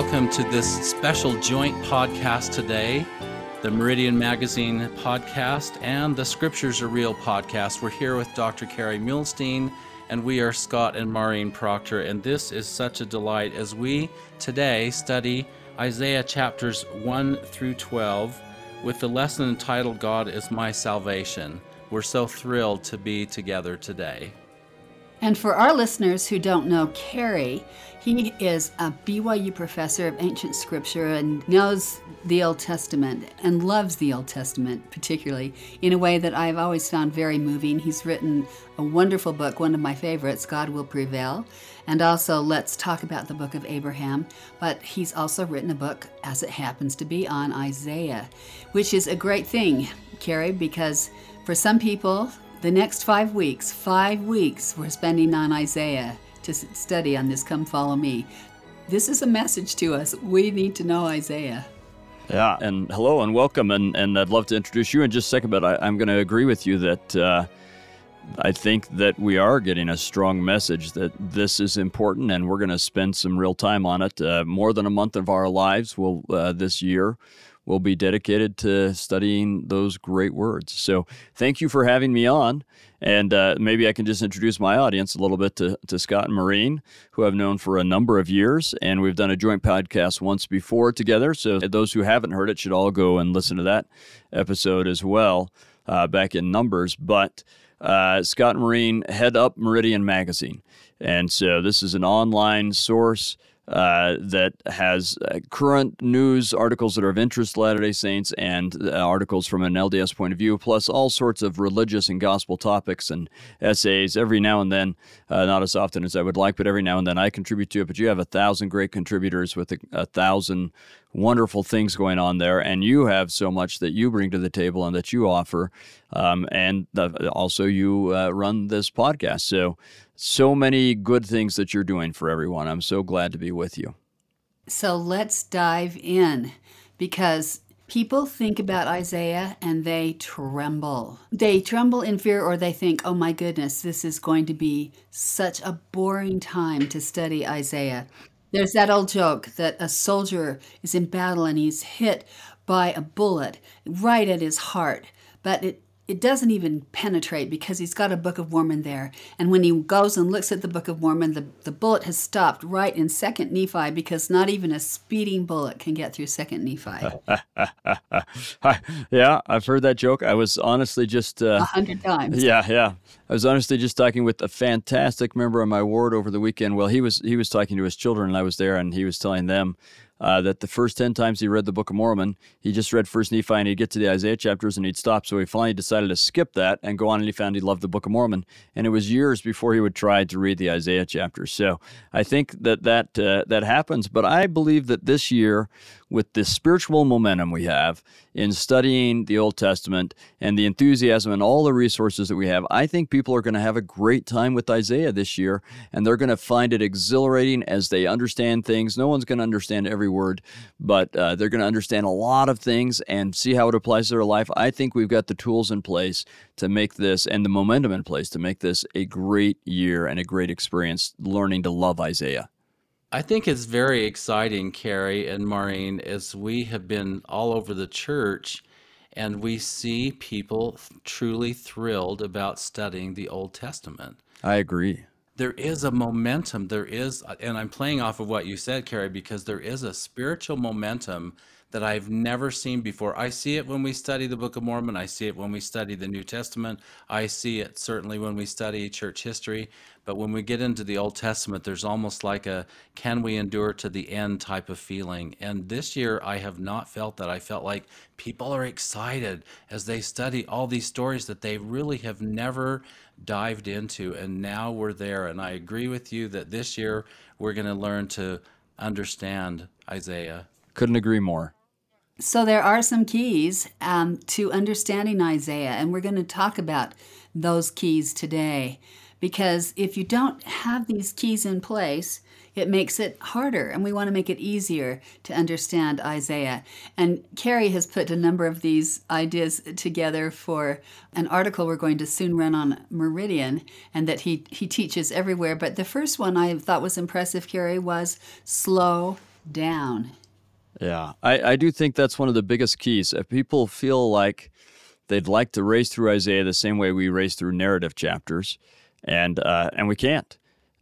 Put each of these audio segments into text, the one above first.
welcome to this special joint podcast today the Meridian Magazine podcast and the Scriptures Are Real podcast. We're here with Dr. Kerry Muhlestein, and we are Scott and Maurine Proctor. And this is such a delight as we today study Isaiah chapters 1 through 12 with the lesson entitled God is My Salvation. We're so thrilled to be together today. And for our listeners who don't know Kerry, he is a BYU professor of ancient scripture and knows the Old Testament and loves the Old Testament particularly in a way that I've always found very moving. He's written a wonderful book, one of my favorites, God Will Prevail, and also Let's Talk About the Book of Abraham. But he's also written a book, as it happens to be, on Isaiah, which is a great thing, Kerry, because for some people, the next five weeks, five weeks, we're spending on Isaiah to study on this Come Follow Me. This is a message to us. We need to know Isaiah. Yeah, and hello and welcome. And, and I'd love to introduce you in just a second, but I, am going to agree with you that uh, I think that we are getting a strong message that this is important and we're going to spend some real time on it. Uh, more than a month of our lives will uh, this year will be dedicated to studying those great words. So thank you for having me on. And uh, maybe I can just introduce my audience a little bit to, to Scott and Maurine, who I've known for a number of years. And we've done a joint podcast once before together. So those who haven't heard it should all go and listen to that episode as well, uh, back in Numbers. But uh, Scott and Maurine head up Meridian Magazine. And so this is an online source uh, that has uh, current news articles that are of interest to Latter day Saints and uh, articles from an LDS point of view, plus all sorts of religious and gospel topics and essays. Every now and then, uh, not as often as I would like, but every now and then I contribute to it. But you have a thousand great contributors with a, a thousand wonderful things going on there, and you have so much that you bring to the table and that you offer. Um, and the, also, you uh, run this podcast. So, so many good things that you're doing for everyone. I'm so glad to be with you. So, let's dive in because people think about Isaiah and they tremble. They tremble in fear or they think, oh my goodness, this is going to be such a boring time to study Isaiah. There's that old joke that a soldier is in battle and he's hit by a bullet right at his heart, but it it doesn't even penetrate because he's got a Book of Mormon there. And when he goes and looks at the Book of Mormon, the, the bullet has stopped right in Second Nephi because not even a speeding bullet can get through Second Nephi. yeah, I've heard that joke. I was honestly just uh, a uh, hundred times. Yeah, yeah. I was honestly just talking with a fantastic member of my ward over the weekend. Well, he was he was talking to his children, and I was there, and he was telling them uh, that the first 10 times he read the Book of Mormon, he just read First Nephi and he'd get to the Isaiah chapters and he'd stop. So he finally decided to skip that and go on and he found he loved the Book of Mormon. And it was years before he would try to read the Isaiah chapters. So I think that that, uh, that happens. But I believe that this year, with the spiritual momentum we have in studying the Old Testament and the enthusiasm and all the resources that we have, I think people are going to have a great time with Isaiah this year and they're going to find it exhilarating as they understand things. No one's going to understand every word, but uh, they're going to understand a lot of things and see how it applies to their life. I think we've got the tools in place to make this and the momentum in place to make this a great year and a great experience learning to love Isaiah. I think it's very exciting, Kerry and Maurine, as we have been all over the church and we see people truly thrilled about studying the Old Testament. I agree. There is a momentum. There is, uh, and I'm playing off of what you said, Kerry, because there is a spiritual momentum that I've never seen before. I see it when we study the Book of Mormon. I see it when we study the New Testament. I see it certainly when we study church history. But when we get into the Old Testament, there's almost like a can we endure to the end type of feeling. And this year, I have not felt that. I felt like people are excited as they study all these stories that they really have never dived into. And now we're there. And I agree with you that this year we're going to learn to understand Isaiah. Couldn't agree more. So, there are some keys um, to understanding Isaiah, and we're going to talk about those keys today. Because if you don't have these keys in place, it makes it harder, and we want to make it easier to understand Isaiah. And Kerry has put a number of these ideas together for an article we're going to soon run on Meridian, and that he, he teaches everywhere. But the first one I thought was impressive, Kerry, was slow down. Yeah, I, I do think that's one of the biggest keys. If people feel like they'd like to race through Isaiah the same way we race through narrative chapters, and uh, and we can't.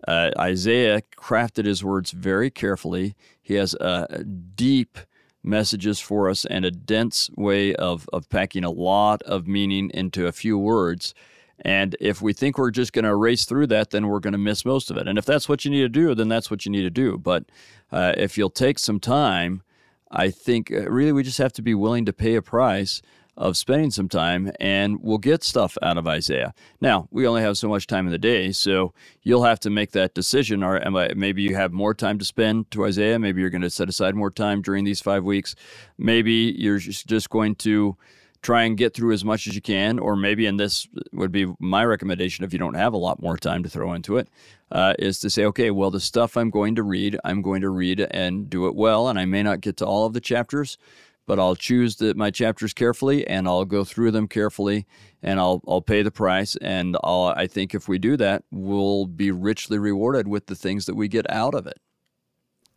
Uh, Isaiah crafted his words very carefully. He has uh, deep messages for us and a dense way of, of packing a lot of meaning into a few words. And if we think we're just going to race through that, then we're going to miss most of it. And if that's what you need to do, then that's what you need to do. But uh, if you'll take some time, I think uh, really we just have to be willing to pay a price of spending some time and we'll get stuff out of Isaiah. Now, we only have so much time in the day, so you'll have to make that decision. Or maybe you have more time to spend to Isaiah. Maybe you're going to set aside more time during these five weeks. Maybe you're just going to try and get through as much as you can, or maybe, and this would be my recommendation if you don't have a lot more time to throw into it, uh, is to say, okay, well, the stuff I'm going to read, I'm going to read and do it well, and I may not get to all of the chapters, but I'll choose the, my chapters carefully, and I'll go through them carefully, and I'll I'll pay the price, and I'll, I think if we do that, we'll be richly rewarded with the things that we get out of it.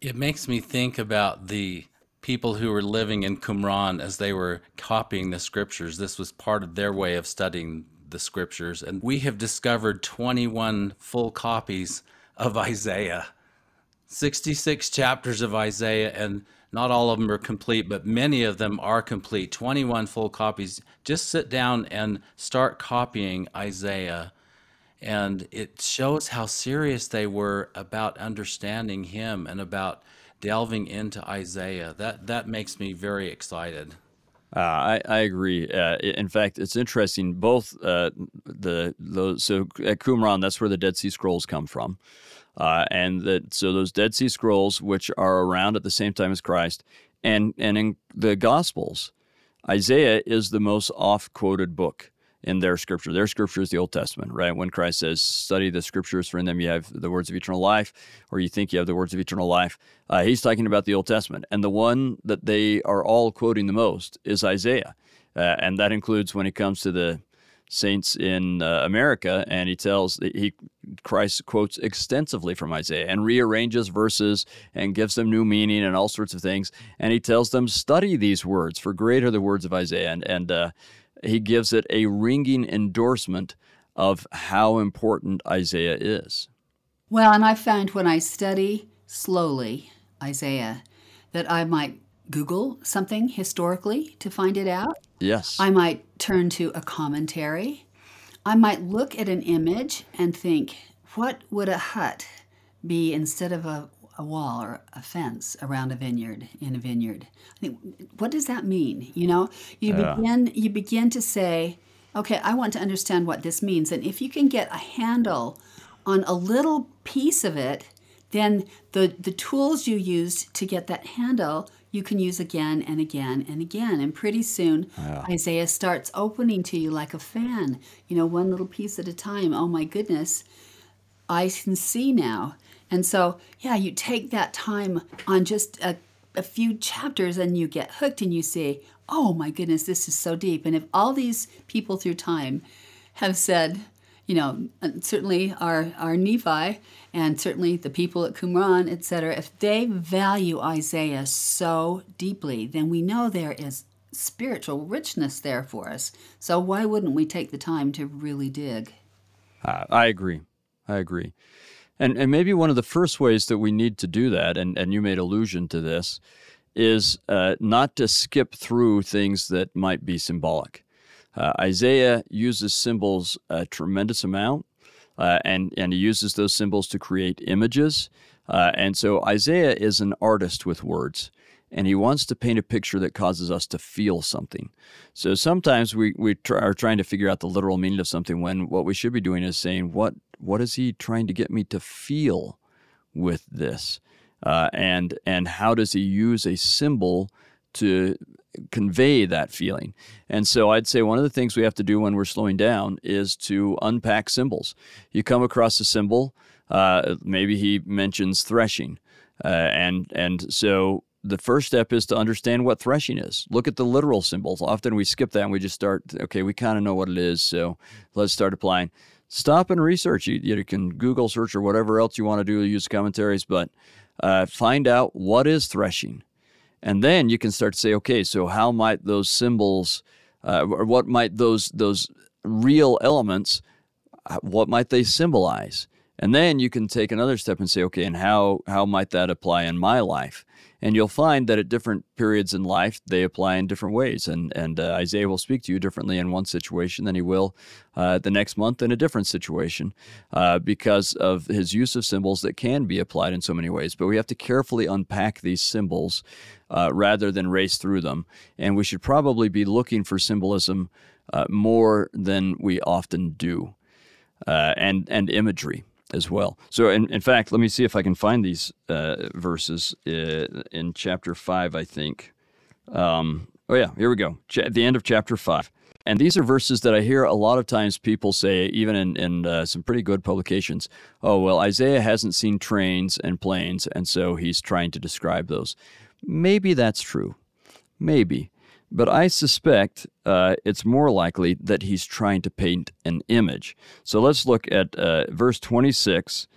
It makes me think about the people who were living in Qumran as they were copying the scriptures. This was part of their way of studying the scriptures. And we have discovered 21 full copies of Isaiah, 66 chapters of Isaiah, and not all of them are complete, but many of them are complete. 21 full copies. Just sit down and start copying Isaiah. And it shows how serious they were about understanding him and about delving into Isaiah. That that makes me very excited. Uh, I, I agree. Uh, in fact, it's interesting. Both uh, the those so at Qumran, that's where the Dead Sea Scrolls come from, uh, and that so those Dead Sea Scrolls, which are around at the same time as Christ, and and in the Gospels, Isaiah is the most oft quoted book in their scripture. Their scripture is the Old Testament, right? When Christ says, study the scriptures, for in them you have the words of eternal life, or you think you have the words of eternal life. Uh, he's talking about the Old Testament. And the one that they are all quoting the most is Isaiah. Uh, and that includes when it comes to the saints in uh, America, and he tells he Christ quotes extensively from Isaiah and rearranges verses and gives them new meaning and all sorts of things. And he tells them study these words, for great are the words of Isaiah. And and uh, he gives it a ringing endorsement of how important Isaiah is. Well, and I found when I study slowly Isaiah that I might Google something historically to find it out. Yes. I might turn to a commentary. I might look at an image and think, what would a hut be instead of a a wall or a fence around a vineyard in a vineyard. I think, what does that mean? You know, you yeah. begin you begin to say, okay, I want to understand what this means, and if you can get a handle on a little piece of it, then the the tools you used to get that handle you can use again and again and again. And pretty soon, yeah. Isaiah starts opening to you like a fan, you know, one little piece at a time. Oh my goodness, I can see now. And so, yeah, you take that time on just a, a few chapters and you get hooked and you say, oh my goodness, this is so deep. And if all these people through time have said, you know, certainly our, our Nephi and certainly the people at Qumran, etc., if they value Isaiah so deeply, then we know there is spiritual richness there for us. So why wouldn't we take the time to really dig? Uh, I agree. I agree. And and maybe one of the first ways that we need to do that, and, and you made allusion to this, is uh, not to skip through things that might be symbolic. Uh, Isaiah uses symbols a tremendous amount, uh, and and he uses those symbols to create images. Uh, and so Isaiah is an artist with words and he wants to paint a picture that causes us to feel something. So sometimes we, we try, are trying to figure out the literal meaning of something when what we should be doing is saying, what, what is he trying to get me to feel with this? Uh, and, and how does he use a symbol to convey that feeling? And so I'd say one of the things we have to do when we're slowing down is to unpack symbols. You come across a symbol, uh, maybe he mentions threshing. Uh, and and so the first step is to understand what threshing is. Look at the literal symbols. Often we skip that and we just start, okay, we kind of know what it is, so let's start applying. Stop and research. You, you can Google search or whatever else you want to do, use commentaries, but uh, find out what is threshing. And then you can start to say, okay, so how might those symbols, uh, or what might those those real elements, uh, what might they symbolize? And then you can take another step and say, okay, and how how might that apply in my life? And you'll find that at different periods in life, they apply in different ways. And and uh, Isaiah will speak to you differently in one situation than he will uh, the next month in a different situation, uh, because of his use of symbols that can be applied in so many ways. But we have to carefully unpack these symbols uh, rather than race through them. And we should probably be looking for symbolism uh, more than we often do, uh, and and imagery as well. So, in, in fact, let me see if I can find these uh, verses uh, in chapter 5, I think. Um, oh, yeah, here we go. Ch- the end of chapter 5. And these are verses that I hear a lot of times people say, even in, in uh, some pretty good publications. Oh, well, Isaiah hasn't seen trains and planes, and so he's trying to describe those. Maybe that's true. Maybe. But I suspect uh, it's more likely that he's trying to paint an image. So let's look at uh, verse 26.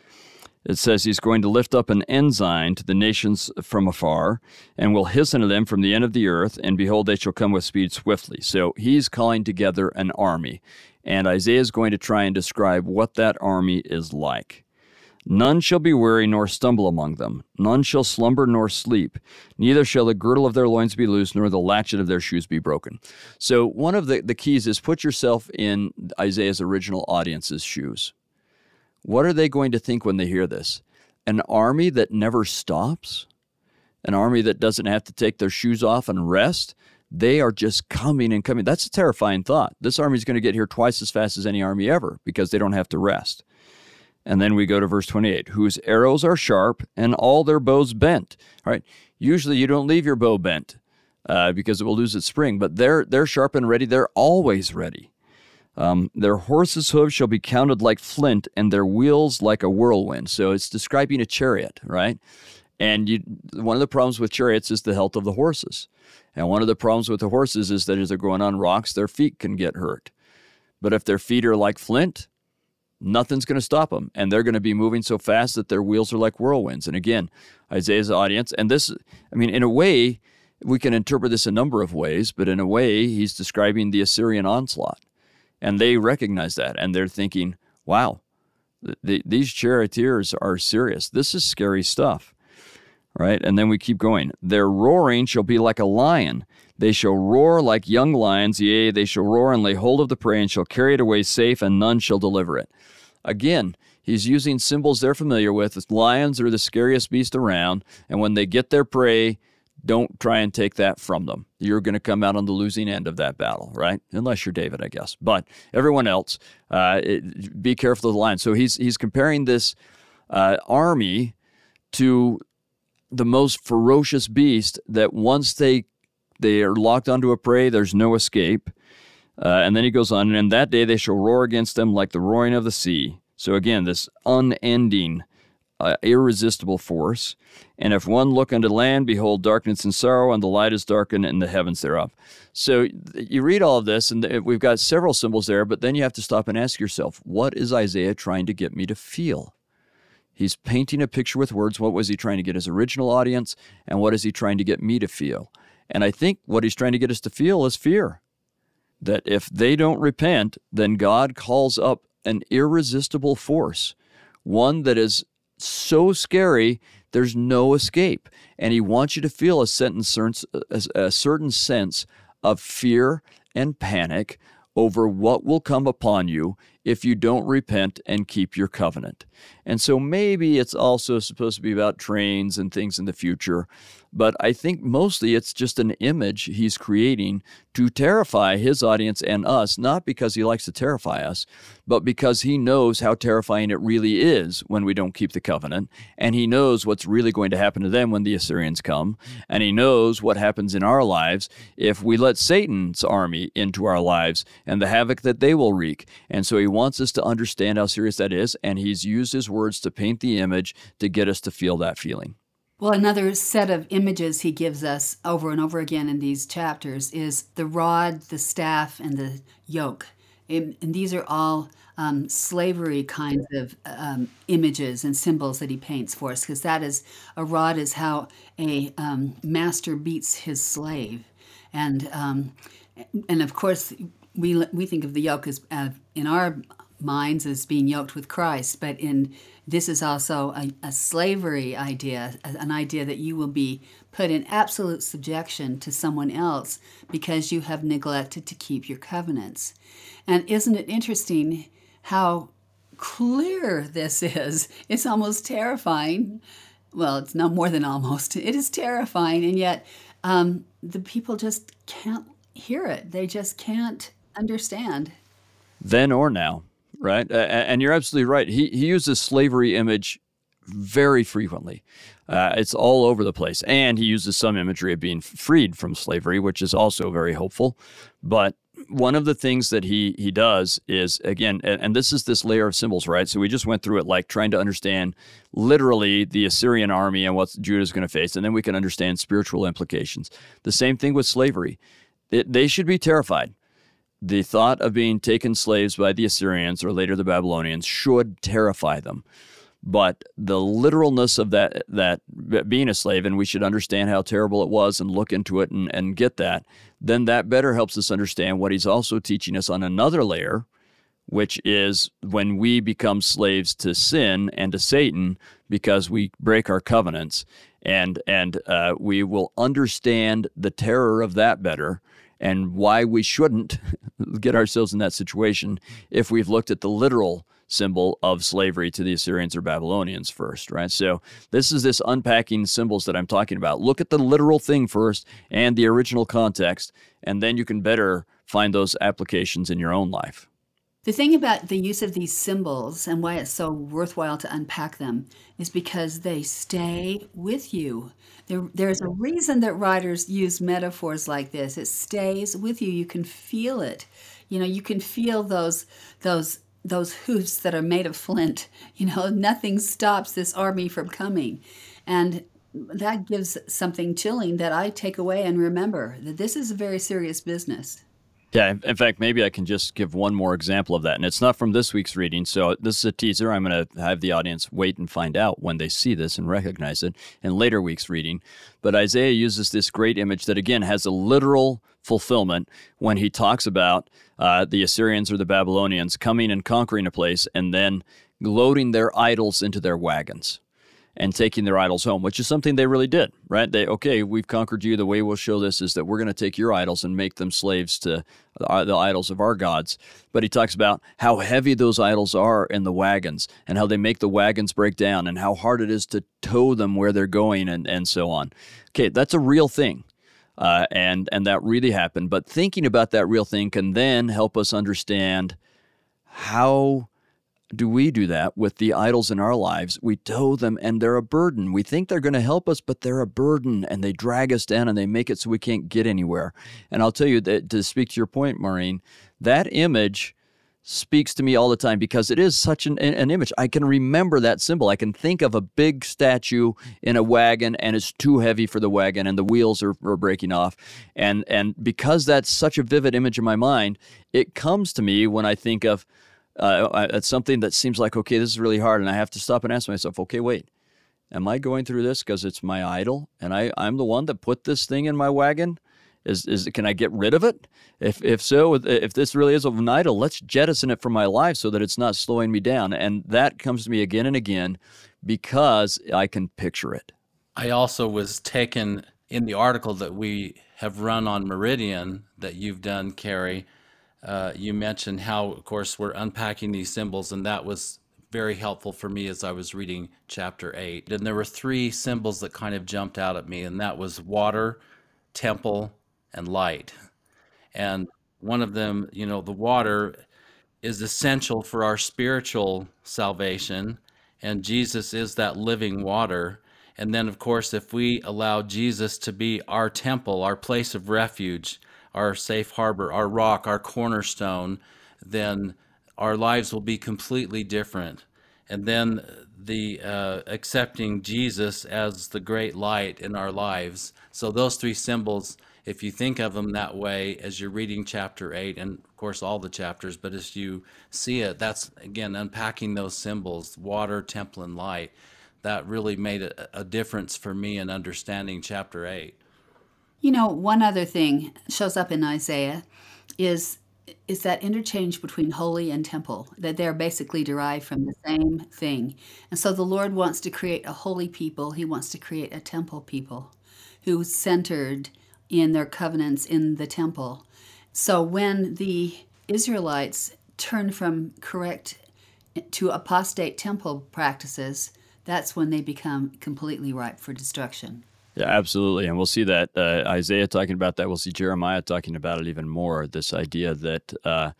It says he's going to lift up an ensign to the nations from afar, and will hiss unto them from the end of the earth, and behold, they shall come with speed swiftly. So he's calling together an army, and Isaiah is going to try and describe what that army is like. None shall be weary nor stumble among them. None shall slumber nor sleep. Neither shall the girdle of their loins be loose, nor the latchet of their shoes be broken. So, one of the, the keys is put yourself in Isaiah's original audience's shoes. What are they going to think when they hear this? An army that never stops? An army that doesn't have to take their shoes off and rest? They are just coming and coming. That's a terrifying thought. This army is going to get here twice as fast as any army ever because they don't have to rest. And then we go to verse 28 whose arrows are sharp and all their bows bent. All right. Usually you don't leave your bow bent uh, because it will lose its spring, but they're, they're sharp and ready. They're always ready. Um, their horses' hooves shall be counted like flint, and their wheels like a whirlwind. So it's describing a chariot, right? And you, one of the problems with chariots is the health of the horses. And one of the problems with the horses is that as they're going on rocks, their feet can get hurt. But if their feet are like flint, nothing's going to stop them. And they're going to be moving so fast that their wheels are like whirlwinds. And again, Isaiah's audience, and this, I mean, in a way, we can interpret this a number of ways, but in a way, he's describing the Assyrian onslaught. And they recognize that. And they're thinking, wow, th- these charioteers are serious. This is scary stuff. Right? And then we keep going. Their roaring shall be like a lion. They shall roar like young lions, yea, they shall roar and lay hold of the prey and shall carry it away safe, and none shall deliver it. Again, he's using symbols they're familiar with. Lions are the scariest beast around, and when they get their prey, don't try and take that from them. You're going to come out on the losing end of that battle, right? Unless you're David, I guess. But everyone else, uh, it, be careful of the lion. So he's he's comparing this uh, army to the most ferocious beast that once they they are locked onto a prey. There's no escape. Uh, and then he goes on, and in that day they shall roar against them like the roaring of the sea. So again, this unending, uh, irresistible force. And if one look unto land, behold darkness and sorrow, and the light is darkened in the heavens thereof. So you read all of this, and we've got several symbols there, but then you have to stop and ask yourself, what is Isaiah trying to get me to feel? He's painting a picture with words. What was he trying to get his original audience, and what is he trying to get me to feel? And I think what he's trying to get us to feel is fear. That if they don't repent, then God calls up an irresistible force, one that is so scary, there's no escape. And he wants you to feel a, sentence, a certain sense of fear and panic over what will come upon you if you don't repent and keep your covenant. And so maybe it's also supposed to be about trains and things in the future, but I think mostly it's just an image he's creating to terrify his audience and us, not because he likes to terrify us, but because he knows how terrifying it really is when we don't keep the covenant. And he knows what's really going to happen to them when the Assyrians come. And he knows what happens in our lives if we let Satan's army into our lives and the havoc that they will wreak. And so he wants us to understand how serious that is. And he's used his words to paint the image to get us to feel that feeling. Well, another set of images he gives us over and over again in these chapters is the rod, the staff, and the yoke. And these are all um, slavery kinds of um, images and symbols that he paints for us, because that is a rod is how a um, master beats his slave, and um, and of course we we think of the yoke as uh, in our minds as being yoked with Christ, but in this is also a, a slavery idea, an idea that you will be put in absolute subjection to someone else because you have neglected to keep your covenants. And isn't it interesting how clear this is? It's almost terrifying. Well, it's no more than almost. It is terrifying, and yet um, the people just can't hear it. They just can't understand. Then or now, right? Uh, and you're absolutely right. He, he uses slavery image very frequently. Uh, it's all over the place. And he uses some imagery of being freed from slavery, which is also very hopeful. But one of the things that he he does is again, and, and this is this layer of symbols, right? So we just went through it, like trying to understand literally the Assyrian army and what Judah is going to face, and then we can understand spiritual implications. The same thing with slavery; it, they should be terrified. The thought of being taken slaves by the Assyrians or later the Babylonians should terrify them. But the literalness of that that being a slave and we should understand how terrible it was and look into it and, and get that then that better helps us understand what he's also teaching us on another layer which is when we become slaves to sin and to satan because we break our covenants and and uh, we will understand the terror of that better and why we shouldn't get ourselves in that situation if we've looked at the literal symbol of slavery to the Assyrians or Babylonians first, right? So this is this unpacking symbols that I'm talking about. Look at the literal thing first and the original context, and then you can better find those applications in your own life. The thing about the use of these symbols and why it's so worthwhile to unpack them is because they stay with you. There, there's a reason that writers use metaphors like this. It stays with you. You can feel it. You know, you can feel those those those hoofs that are made of flint. You know, nothing stops this army from coming. And that gives something chilling that I take away and remember that this is a very serious business. Yeah, in fact, maybe I can just give one more example of that. And it's not from this week's reading. So this is a teaser. I'm going to have the audience wait and find out when they see this and recognize it in later week's reading. But Isaiah uses this great image that, again, has a literal fulfillment when he talks about uh, the Assyrians or the Babylonians coming and conquering a place and then loading their idols into their wagons and taking their idols home, which is something they really did, right? They, okay, we've conquered you. The way we'll show this is that we're going to take your idols and make them slaves to the, the idols of our gods. But he talks about how heavy those idols are in the wagons and how they make the wagons break down and how hard it is to tow them where they're going and, and so on. Okay, that's a real thing. Uh, and and that really happened. But thinking about that real thing can then help us understand how do we do that with the idols in our lives? We tow them and they're a burden. We think they're going to help us, but they're a burden and they drag us down and they make it so we can't get anywhere. And I'll tell you that to speak to your point, Maurine, that image speaks to me all the time because it is such an, an image. I can remember that symbol. I can think of a big statue in a wagon and it's too heavy for the wagon and the wheels are, are breaking off. And, and because that's such a vivid image in my mind, it comes to me when I think of uh, it's something that seems like okay, this is really hard, and I have to stop and ask myself, okay, wait, am I going through this because it's my idol, and I I'm the one that put this thing in my wagon? Is is can I get rid of it? If if so, if this really is an idol, let's jettison it from my life so that it's not slowing me down. And that comes to me again and again because I can picture it. I also was taken in the article that we have run on Meridian that you've done, Kerry uh, you mentioned how, of course, we're unpacking these symbols, and that was very helpful for me as I was reading chapter 8. And there were three symbols that kind of jumped out at me, and that was water, temple, and light. And one of them, you know, the water is essential for our spiritual salvation, and Jesus is that living water. And then, of course, if we allow Jesus to be our temple, our place of refuge, our safe harbor, our rock, our cornerstone, then our lives will be completely different. And then the uh, accepting Jesus as the great light in our lives. So those three symbols if you think of them that way as you're reading chapter 8 and of course all the chapters but as you see it that's again unpacking those symbols water temple and light that really made a, a difference for me in understanding chapter 8 you know one other thing shows up in isaiah is is that interchange between holy and temple that they're basically derived from the same thing and so the lord wants to create a holy people he wants to create a temple people who's centered in their covenants in the temple. So when the Israelites turn from correct to apostate temple practices, that's when they become completely ripe for destruction. Yeah, absolutely. And we'll see that uh, Isaiah talking about that. We'll see Jeremiah talking about it even more. This idea that uh,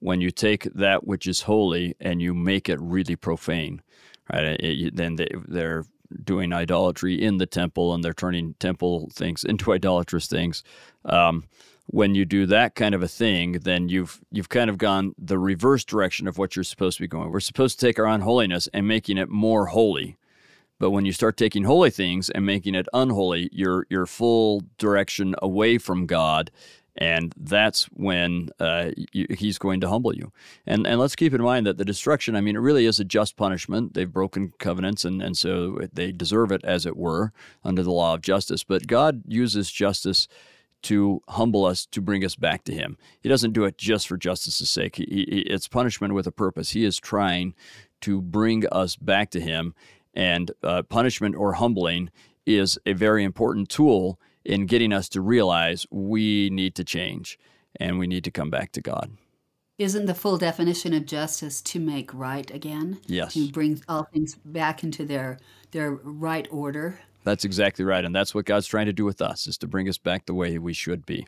when you take that which is holy and you make it really profane, right, it, then they, they're doing idolatry in the temple and they're turning temple things into idolatrous things. Um, when you do that kind of a thing, then you've you've kind of gone the reverse direction of what you're supposed to be going. We're supposed to take our unholiness and making it more holy. But when you start taking holy things and making it unholy, you're you're full direction away from God and that's when uh, you, he's going to humble you. And and let's keep in mind that the destruction, I mean, it really is a just punishment. They've broken covenants, and and so they deserve it, as it were, under the law of justice. But God uses justice to humble us to bring us back to him he doesn't do it just for justice's sake he, he, it's punishment with a purpose he is trying to bring us back to him and uh, punishment or humbling is a very important tool in getting us to realize we need to change and we need to come back to God. Isn't the full definition of justice to make right again? Yes. To bring all things back into their their right order. That's exactly right, and that's what God's trying to do with us is to bring us back the way we should be.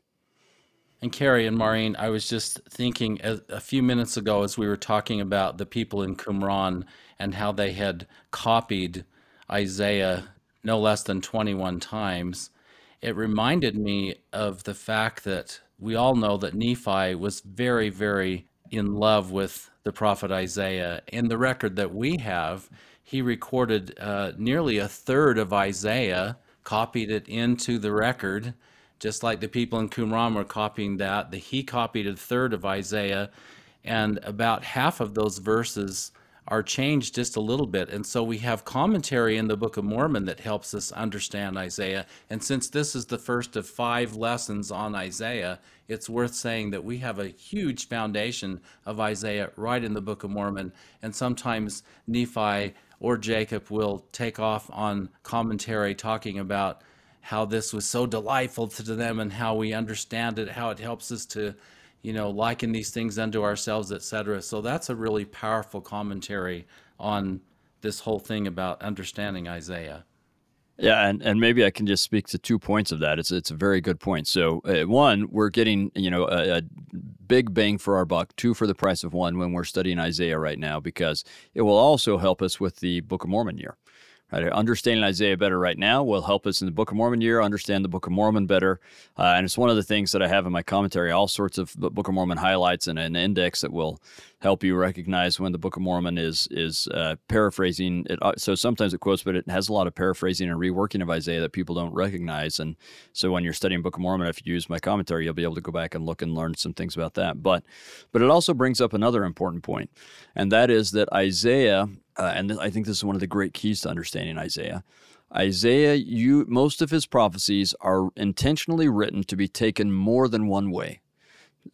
And Kerry and Maurine, I was just thinking a, a, few minutes ago as we were talking about the people in Qumran and how they had copied Isaiah no less than 21 times it reminded me of the fact that we all know that Nephi was very, very in love with the prophet Isaiah. In the record that we have, he recorded uh, nearly a third of Isaiah, copied it into the record, just like the people in Qumran were copying that. The, he copied a third of Isaiah, and about half of those verses are changed just a little bit. And so we have commentary in the Book of Mormon that helps us understand Isaiah. And since this is the first of five lessons on Isaiah, it's worth saying that we have a huge foundation of Isaiah right in the Book of Mormon. And sometimes Nephi or Jacob will take off on commentary talking about how this was so delightful to them and how we understand it, how it helps us to you know, liken these things unto ourselves, etc. So that's a really powerful commentary on this whole thing about understanding Isaiah. Yeah, and, and maybe I can just speak to two points of that. It's it's a very good point. So uh, one, we're getting you know a, a, big bang for our buck, two for the price of one when we're studying Isaiah right now, because it will also help us with the Book of Mormon year. Right? Understanding Isaiah better right now will help us in the Book of Mormon year understand the Book of Mormon better. Uh, and it's one of the things that I have in my commentary, all sorts of Book of Mormon highlights and an index that will help you recognize when the Book of Mormon is is uh, paraphrasing it. Uh, so sometimes it quotes, but it has a lot of paraphrasing and reworking of Isaiah that people don't recognize. And so when you're studying Book of Mormon, if you use my commentary, you'll be able to go back and look and learn some things about that. But but it also brings up another important point, and that is that Isaiah, uh, and I think this is one of the great keys to understanding Isaiah. Isaiah, you most of his prophecies are intentionally written to be taken more than one way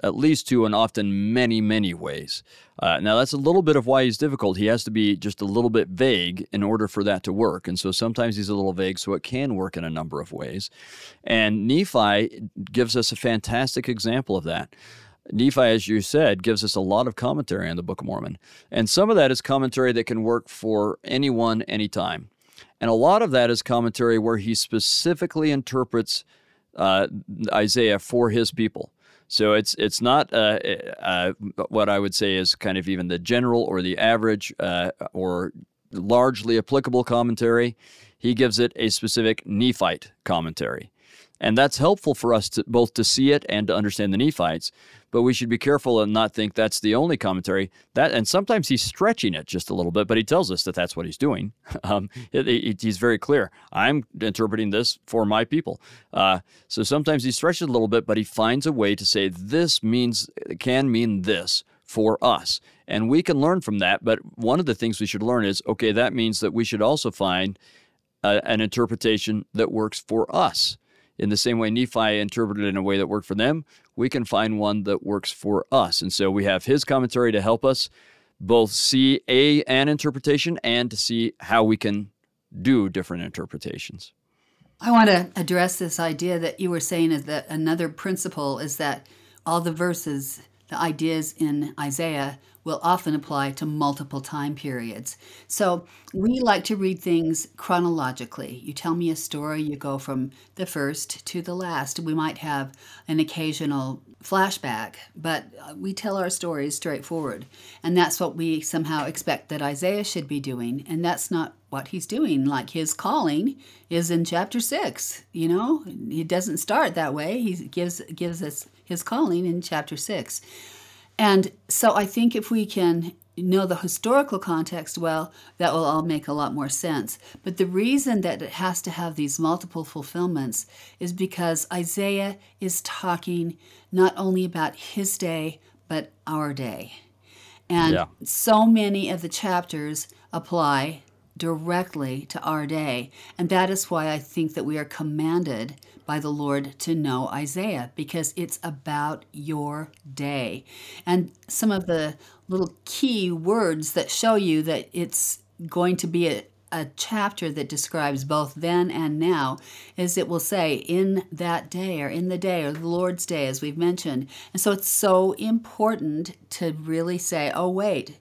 at least two and often many, many ways. Uh, now, that's a little bit of why he's difficult. He has to be just a little bit vague in order for that to work. And so sometimes he's a little vague, so it can work in a number of ways. And Nephi gives us a fantastic example of that. Nephi, as you said, gives us a lot of commentary on the Book of Mormon. And some of that is commentary that can work for anyone, anytime. And a lot of that is commentary where he specifically interprets uh, Isaiah for his people. So it's it's not uh, uh, what I would say is kind of even the general or the average uh, or largely applicable commentary. He gives it a specific Nephite commentary. And that's helpful for us to both to see it and to understand the Nephites. But we should be careful and not think that's the only commentary. That and sometimes he's stretching it just a little bit, but he tells us that that's what he's doing. Um, it, it, he's very clear. I'm interpreting this for my people. Uh, so sometimes he stretches a little bit, but he finds a way to say this means can mean this for us. And we can learn from that. But one of the things we should learn is okay, that means that we should also find a, an interpretation that works for us. In the same way Nephi interpreted it in a way that worked for them, we can find one that works for us. And so we have his commentary to help us both see a an interpretation and to see how we can do different interpretations. I want to address this idea that you were saying is that another principle is that all the verses the ideas in Isaiah will often apply to multiple time periods. So we like to read things chronologically. You tell me a story, you go from the first to the last. We might have an occasional flashback, but we tell our stories straightforward. And that's what we somehow expect that Isaiah should be doing. And that's not what he's doing. Like his calling is in chapter six. You know, he doesn't start that way. He gives gives us his calling in chapter six. And so I think if we can know the historical context well, that will all make a lot more sense. But the reason that it has to have these multiple fulfillments is because Isaiah is talking not only about his day, but our day. And yeah. so many of the chapters apply directly to our day. And that is why I think that we are commanded by the Lord to know Isaiah, because it's about your day. And some of the little key words that show you that it's going to be a, a chapter that describes both then and now is it will say in that day or in the day or the Lord's day, as we've mentioned. And so it's so important to really say, oh, wait,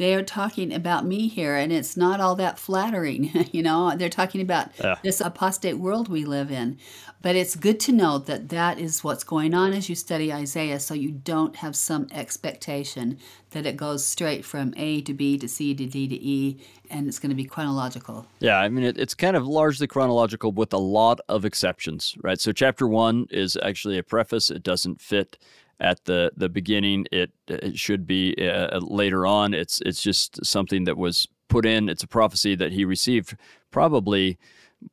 they are talking about me here and it's not all that flattering you know? They're talking about yeah. this apostate world we live in. But it's good to know that that is what's going on as you study isaiah so you don't have some expectation that it goes straight from a to b to c to d to e and it's going to be chronological. Yeah i mean it, it's kind of largely chronological with a lot of exceptions right? So chapter one is actually a preface. It doesn't fit at the the beginning. It, it should be uh, later on. It's it's just something that was put in. It's a prophecy that he received probably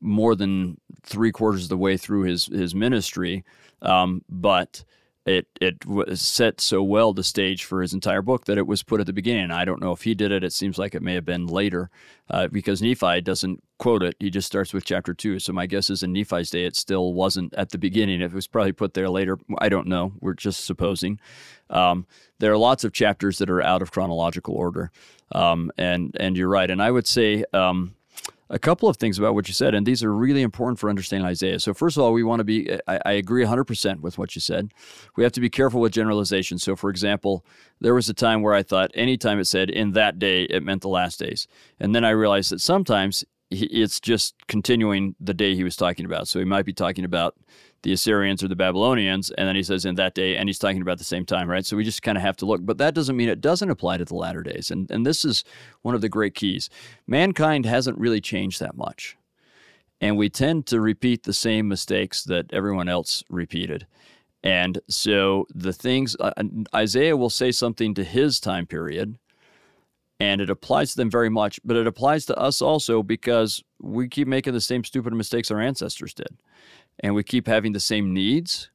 more than three quarters of the way through his his ministry, um, but it it was set so well the stage for his entire book that it was put at the beginning. I don't know if he did it. It seems like it may have been later, uh, because Nephi doesn't quote it. He just starts with chapter two. So my guess is in Nephi's day, it still wasn't at the beginning. It was probably put there later. I don't know. We're just supposing. Um, there are lots of chapters that are out of chronological order, um, and and you're right. And I would say. Um, a couple of things about what you said, and these are really important for understanding Isaiah. So, first of all, we want to be, I, I, agree 100% with what you said. We have to be careful with generalization. So, for example, there was a time where I thought anytime it said in that day, it meant the last days. And then I realized that sometimes it's just continuing the day he was talking about. So, he might be talking about the Assyrians or the Babylonians, and then he says in that day, and he's talking about the same time, right? So we just kind of have to look. But that doesn't mean it doesn't apply to the latter days. And, and this is one of the great keys. Mankind hasn't really changed that much. And we tend to repeat the same mistakes that everyone else repeated. And so the things, uh, Isaiah will say something to his time period, and it applies to them very much, but it applies to us also because we keep making the same stupid mistakes our ancestors did. And we keep having the same needs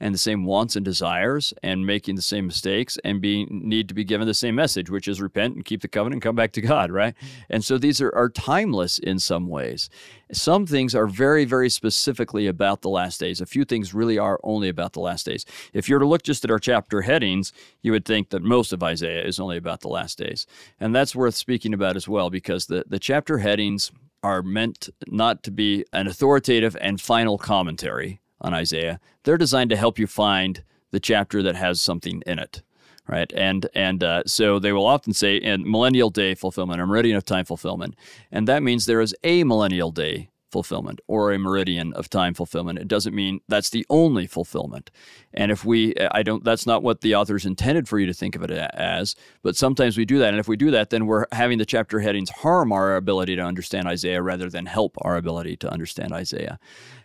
and the same wants and desires and making the same mistakes and being need to be given the same message which is repent and keep the covenant and come back to god right? And so these are, are timeless in some ways. Some things are very very specifically about the last days. A few things really are only about the last days. If you were to look just at our chapter headings you would think that most of isaiah is only about the last days. And that's worth speaking about as well because the, the chapter headings are meant not to be an authoritative and final commentary on Isaiah. They're designed to help you find the chapter that has something in it, right? And and uh, so they will often say in millennial day fulfillment or meridian of time fulfillment, and that means there is a millennial day fulfillment or a meridian of time fulfillment. It doesn't mean that's the only fulfillment. And if we, I don't, that's not what the author's intended for you to think of it as, but sometimes we do that. And if we do that, then we're having the chapter headings harm our ability to understand Isaiah rather than help our ability to understand Isaiah.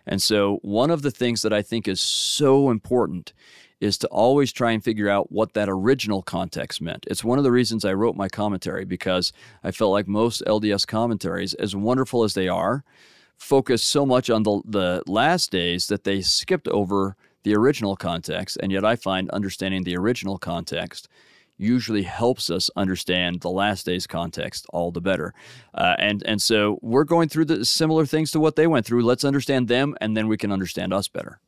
And so one of the things that I think is so important is to always try and figure out what that original context meant. It's one of the reasons I wrote my commentary because I felt like most LDS commentaries, as wonderful as they are, focus so much on the, the last days that they skipped over the original context. And yet I find understanding the original context usually helps us understand the last days context all the better. Uh, and and so we're going through the similar things to what they went through. Let's understand them, and then we can understand us better.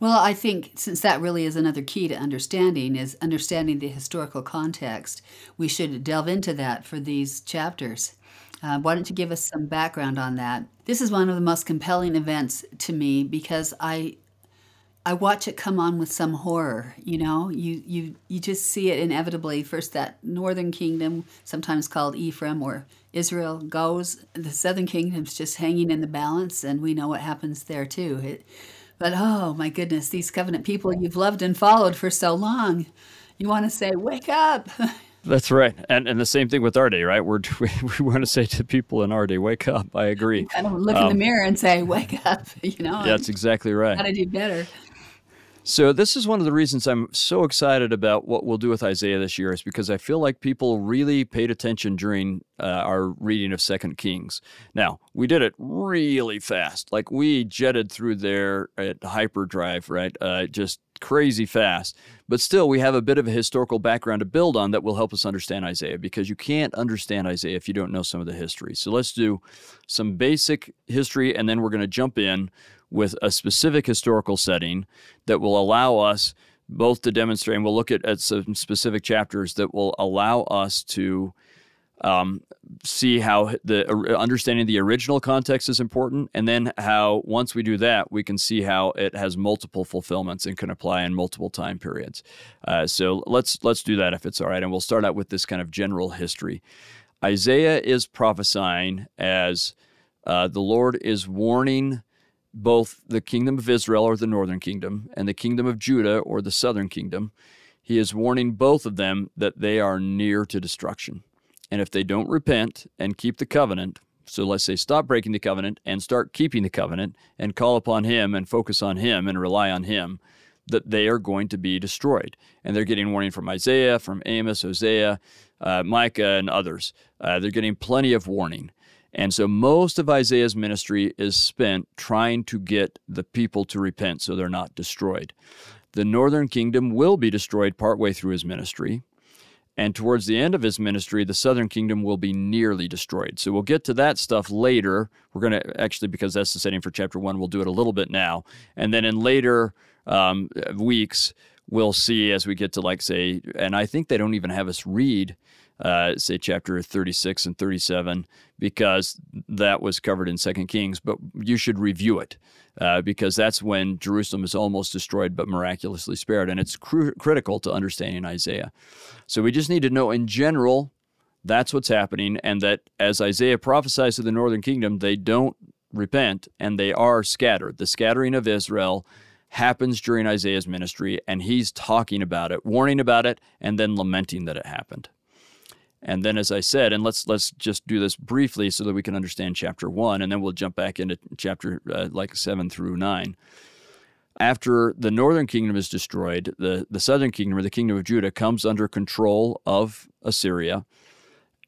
Well, I think since that really is another key to understanding is understanding the historical context, we should delve into that for these chapters. Uh, why don't you give us some background on that? This is one of the most compelling events to me because I I watch it come on with some horror. You know, you you you just see it inevitably. First, that northern kingdom, sometimes called Ephraim or Israel, goes. The southern kingdom's just hanging in the balance, and we know what happens there too. It, but oh my goodness, these covenant people you've loved and followed for so long, you want to say, wake up. That's right, and and the same thing with our day, right? We're, we we want to say to people in our day, wake up. I agree. Kind of look um, in the um, mirror and say, wake up. You know, that's exactly right. Got to do better. So this is one of the reasons I'm so excited about what we'll do with Isaiah this year is because I feel like people really paid attention during uh, our reading of Second Kings. Now we did it really fast, like we jetted through there at hyperdrive, right? Uh, just crazy fast. But still, we have a bit of a historical background to build on that will help us understand Isaiah because you can't understand Isaiah if you don't know some of the history. So let's do some basic history, and then we're going to jump in with a specific historical setting that will allow us both to demonstrate, and we'll look at, at some specific chapters that will allow us to um, see how the uh, understanding the original context is important, and then how once we do that, we can see how it has multiple fulfillments and can apply in multiple time periods. Uh, so let's let's do that if it's all right, and we'll start out with this kind of general history. Isaiah is prophesying as uh, the Lord is warning both the kingdom of Israel or the northern kingdom and the kingdom of Judah or the southern kingdom. He is warning both of them that they are near to destruction. And if they don't repent and keep the covenant, so let's say stop breaking the covenant and start keeping the covenant and call upon Him and focus on Him and rely on Him, that they are going to be destroyed. And they're getting warning from Isaiah, from Amos, Hosea, uh, Micah, and others. Uh, they're getting plenty of warning. And so most of Isaiah's ministry is spent trying to get the people to repent so they're not destroyed. The northern kingdom will be destroyed partway through his ministry. And towards the end of his ministry, the southern kingdom will be nearly destroyed. So we'll get to that stuff later. We're going to actually, because that's the setting for chapter one, we'll do it a little bit now. And then in later um, weeks, we'll see as we get to, like, say, and I think they don't even have us read uh, say chapter 36 and 37 because that was covered in second kings but you should review it uh, because that's when jerusalem is almost destroyed but miraculously spared and it's cr- critical to understanding isaiah. So we just need to know in general that's what's happening and that as isaiah prophesies to the northern kingdom they don't repent and they are scattered. The scattering of israel happens during isaiah's ministry and he's talking about it warning about it and then lamenting that it happened and then, as I said, and let's let's just do this briefly so that we can understand chapter one, and then we'll jump back into chapter uh, like seven through nine. After the northern kingdom is destroyed, the the southern kingdom or the kingdom of Judah comes under control of Assyria,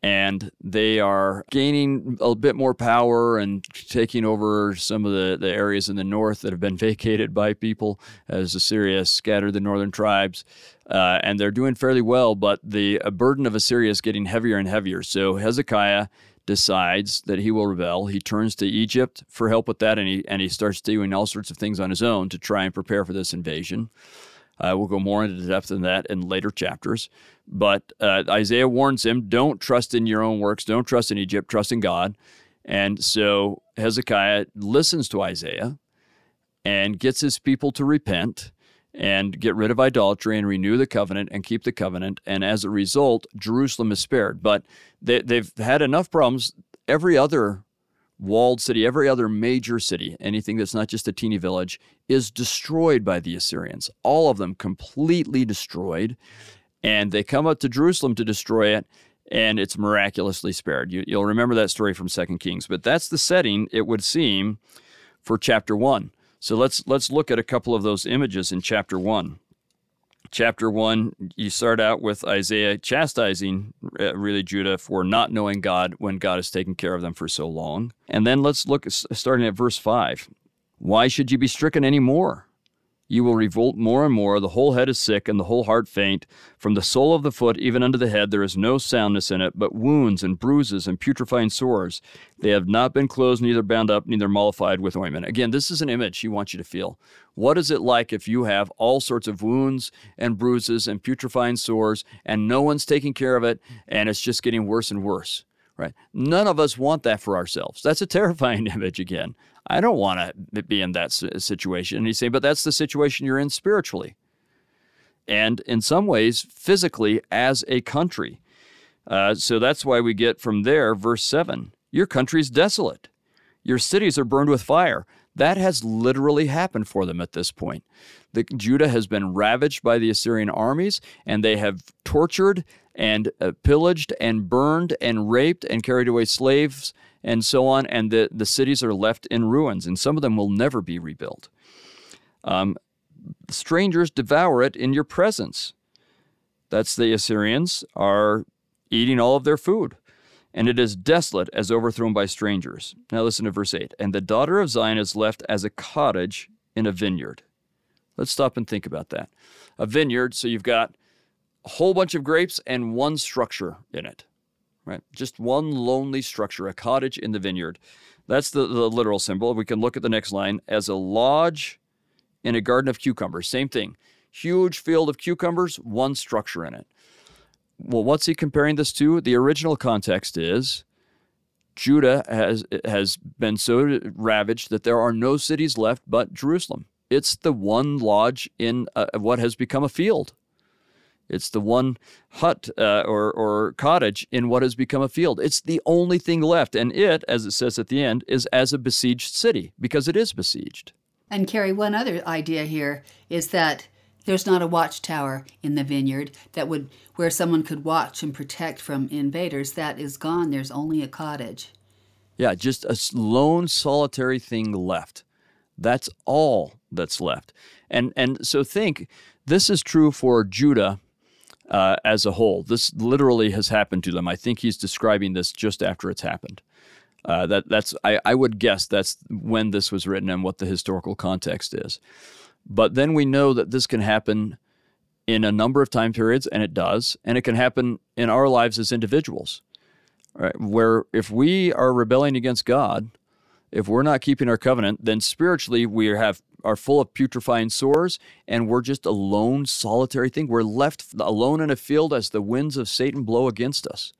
and they are gaining a bit more power and taking over some of the, the areas in the north that have been vacated by people as Assyria scattered the northern tribes. Uh, and they're doing fairly well, but the burden of Assyria is getting heavier and heavier. So Hezekiah decides that he will rebel. He turns to Egypt for help with that, and he and he starts doing all sorts of things on his own to try and prepare for this invasion. Uh, we'll go more into depth in that in later chapters. But uh, Isaiah warns him don't trust in your own works, don't trust in Egypt, trust in God. And so Hezekiah listens to Isaiah and gets his people to repent and get rid of idolatry and renew the covenant and keep the covenant. And as a result, Jerusalem is spared. But they, they've had enough problems. Every other walled city, every other major city, anything that's not just a teeny village, is destroyed by the Assyrians. All of them completely destroyed. And they come up to Jerusalem to destroy it, and it's miraculously spared. You, will remember that story from Second Kings. But that's the setting, it would seem, for chapter one. So let's let's look at a couple of those images in chapter one. Chapter one, you start out with Isaiah chastising uh, really Judah for not knowing God when God has taken care of them for so long. And then let's look starting at verse five. Why should you be stricken any more? You will revolt more and more. The whole head is sick, and the whole heart faint. From the sole of the foot even unto the head, there is no soundness in it, but wounds and bruises and putrefying sores. They have not been closed, neither bound up, neither mollified with ointment. Again, this is an image he wants you to feel. What is it like if you have all sorts of wounds and bruises and putrefying sores, and no one's taking care of it, and it's just getting worse and worse? Right? None of us want that for ourselves. That's a terrifying image again. I don't want to be in that situation. And he's saying, but that's the situation you're in spiritually. And in some ways, physically, as a country. Uh, so that's why we get from there, verse 7 Your country's desolate, your cities are burned with fire. That has literally happened for them at this point. The, Judah has been ravaged by the Assyrian armies, and they have tortured and uh, pillaged and burned and raped and carried away slaves and so on, and the, the cities are left in ruins, and some of them will never be rebuilt. Um, strangers devour it in your presence. That's the Assyrians are eating all of their food. And it is desolate as overthrown by strangers. Now listen to verse 8. And the daughter of Zion is left as a cottage in a vineyard. Let's stop and think about that. A vineyard, so you've got a whole bunch of grapes and one structure in it right? Just one lonely structure, a cottage in the vineyard. That's the, the literal symbol. We can look at the next line as a lodge in a garden of cucumbers. Same thing. Huge field of cucumbers, one structure in it. Well, what's he comparing this to? The original context is Judah has has been so ravaged that there are no cities left but Jerusalem. It's the one lodge in a, what has become a field. It's the one hut uh, or, or cottage in what has become a field. It's the only thing left. And it, as it says at the end, is as a besieged city because it is besieged. And Kerry, one other idea here is that there's not a watchtower in the vineyard that would where someone could watch and protect from invaders. That is gone. There's only a cottage. Yeah, just a lone solitary thing left. That's all that's left. And and so think this is true for Judah uh, as a whole. This literally has happened to them. I think he's describing this just after it's happened. Uh, that that's I, I would guess that's when this was written and what the historical context is. But then we know that this can happen in a number of time periods, and it does, and it can happen in our lives as individuals. Right? Where if we are rebelling against God, if we're not keeping our covenant, then spiritually we have are full of putrefying sores, and we're just a lone, solitary thing. We're left alone in a field as the winds of Satan blow against us.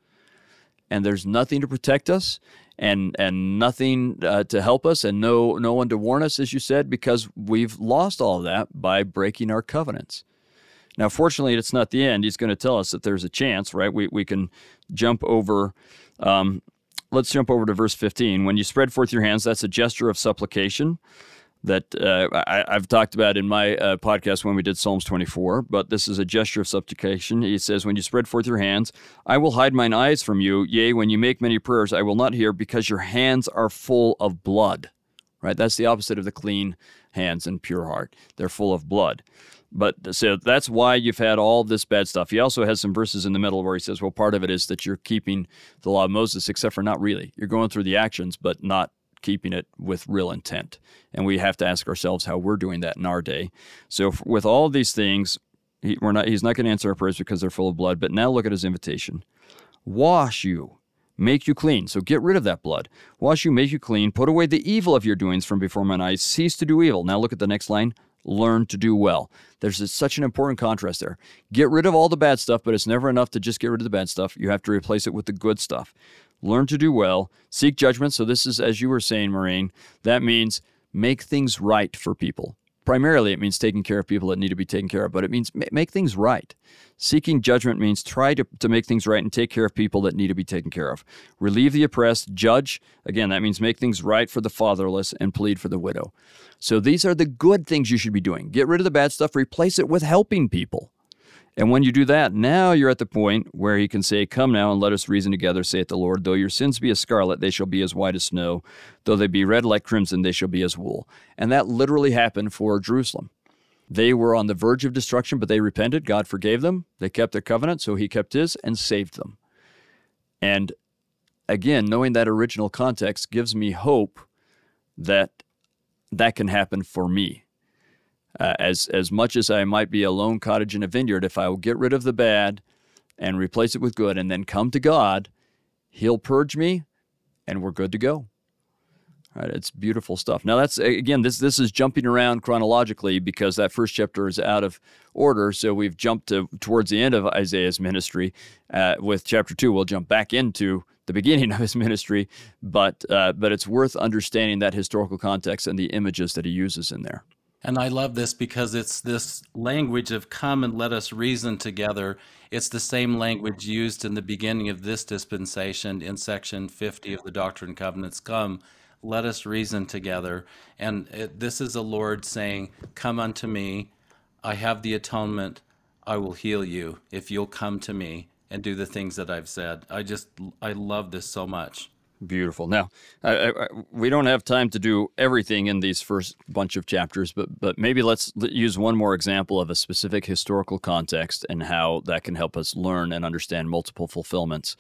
And there's nothing to protect us and and nothing uh, to help us and no no one to warn us as you said because we've lost all of that by breaking our covenants. Now fortunately it's not the end. He's going to tell us that there's a chance, right? We we can jump over um, let's jump over to verse 15. When you spread forth your hands, that's a gesture of supplication that uh, I, have talked about in my uh, podcast when we did Psalms 24, but this is a gesture of supplication. He says, When you spread forth your hands, I will hide mine eyes from you. Yea, when you make many prayers, I will not hear because your hands are full of blood. Right? That's the opposite of the clean hands and pure heart. They're full of blood. But so that's why you've had all this bad stuff. He also has some verses in the middle where he says, well, part of it is that you're keeping the law of Moses, except for not really. You're going through the actions, but not keeping it with real intent. And we have to ask ourselves how we're doing that in our day. So, with all these things, he, we're not, he's not going to answer our prayers because they're full of blood. But now look at his invitation wash you, make you clean. So, get rid of that blood. Wash you, make you clean. Put away the evil of your doings from before mine eyes. Cease to do evil. Now, look at the next line learn to do well. There's a, such an important contrast there. Get rid of all the bad stuff, but it's never enough to just get rid of the bad stuff. You have to replace it with the good stuff learn to do well, seek judgment. So, this is, as you were saying, Maurine, that means make things right for people. Primarily, it means taking care of people that need to be taken care of, but it means make things right. Seeking judgment means try to, to make things right and take care of people that need to be taken care of. Relieve the oppressed, judge. Again, that means make things right for the fatherless and plead for the widow. So, these are the good things you should be doing. Get rid of the bad stuff, replace it with helping people. And when you do that, now you're at the point where he can say, Come now and let us reason together, saith the Lord. Though your sins be as scarlet, they shall be as white as snow. Though they be red like crimson, they shall be as wool. And that literally happened for Jerusalem. They were on the verge of destruction, but they repented. God forgave them. They kept their covenant, so he kept his and saved them. And again, knowing that original context gives me hope that that can happen for me. Uh, as as much as I might be a lone cottage in a vineyard, if I will get rid of the bad and replace it with good, and then come to God, He'll purge me, and we're good to go. Right, it's beautiful stuff. Now that's again this this is jumping around chronologically because that first chapter is out of order. So we've jumped to towards the end of Isaiah's ministry. Uh, with chapter two, we'll jump back into the beginning of his ministry, but uh, but it's worth understanding that historical context and the images that he uses in there. And I love this because it's this language of come and let us reason together. It's the same language used in the beginning of this dispensation in section 50 of the Doctrine and Covenants. Come let us reason together. And it, this is the Lord saying, Come unto me. I have the atonement. I will heal you if you'll come to me and do the things that I've said. I just, I love this so much. Beautiful. Now, I, I, we don't have time to do everything in these first bunch of chapters, but but maybe let's use one more example of a specific historical context and how that can help us learn and understand multiple fulfillments.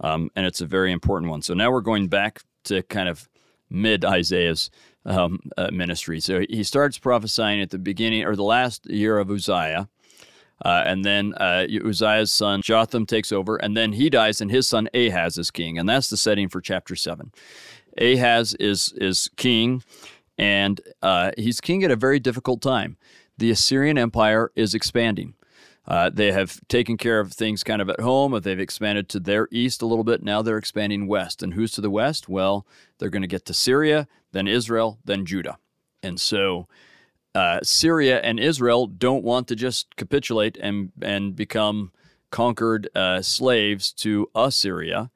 Um, and it's a very important one. So now we're going back to kind of mid Isaiah's um, uh, ministry. So he starts prophesying at the beginning or the last year of Uzziah. Uh, and then uh, Uzziah's son Jotham takes over, and then he dies, and his son Ahaz is king, and that's the setting for chapter seven. Ahaz is is king, and uh, he's king at a very difficult time. The Assyrian Empire is expanding. Uh, they have taken care of things kind of at home. They've expanded to their east a little bit. Now they're expanding west. And who's to the west? Well, they're going to get to Syria, then Israel, then Judah. And so uh, Syria and Israel don't want to just capitulate and, and become conquered uh, slaves to Assyria,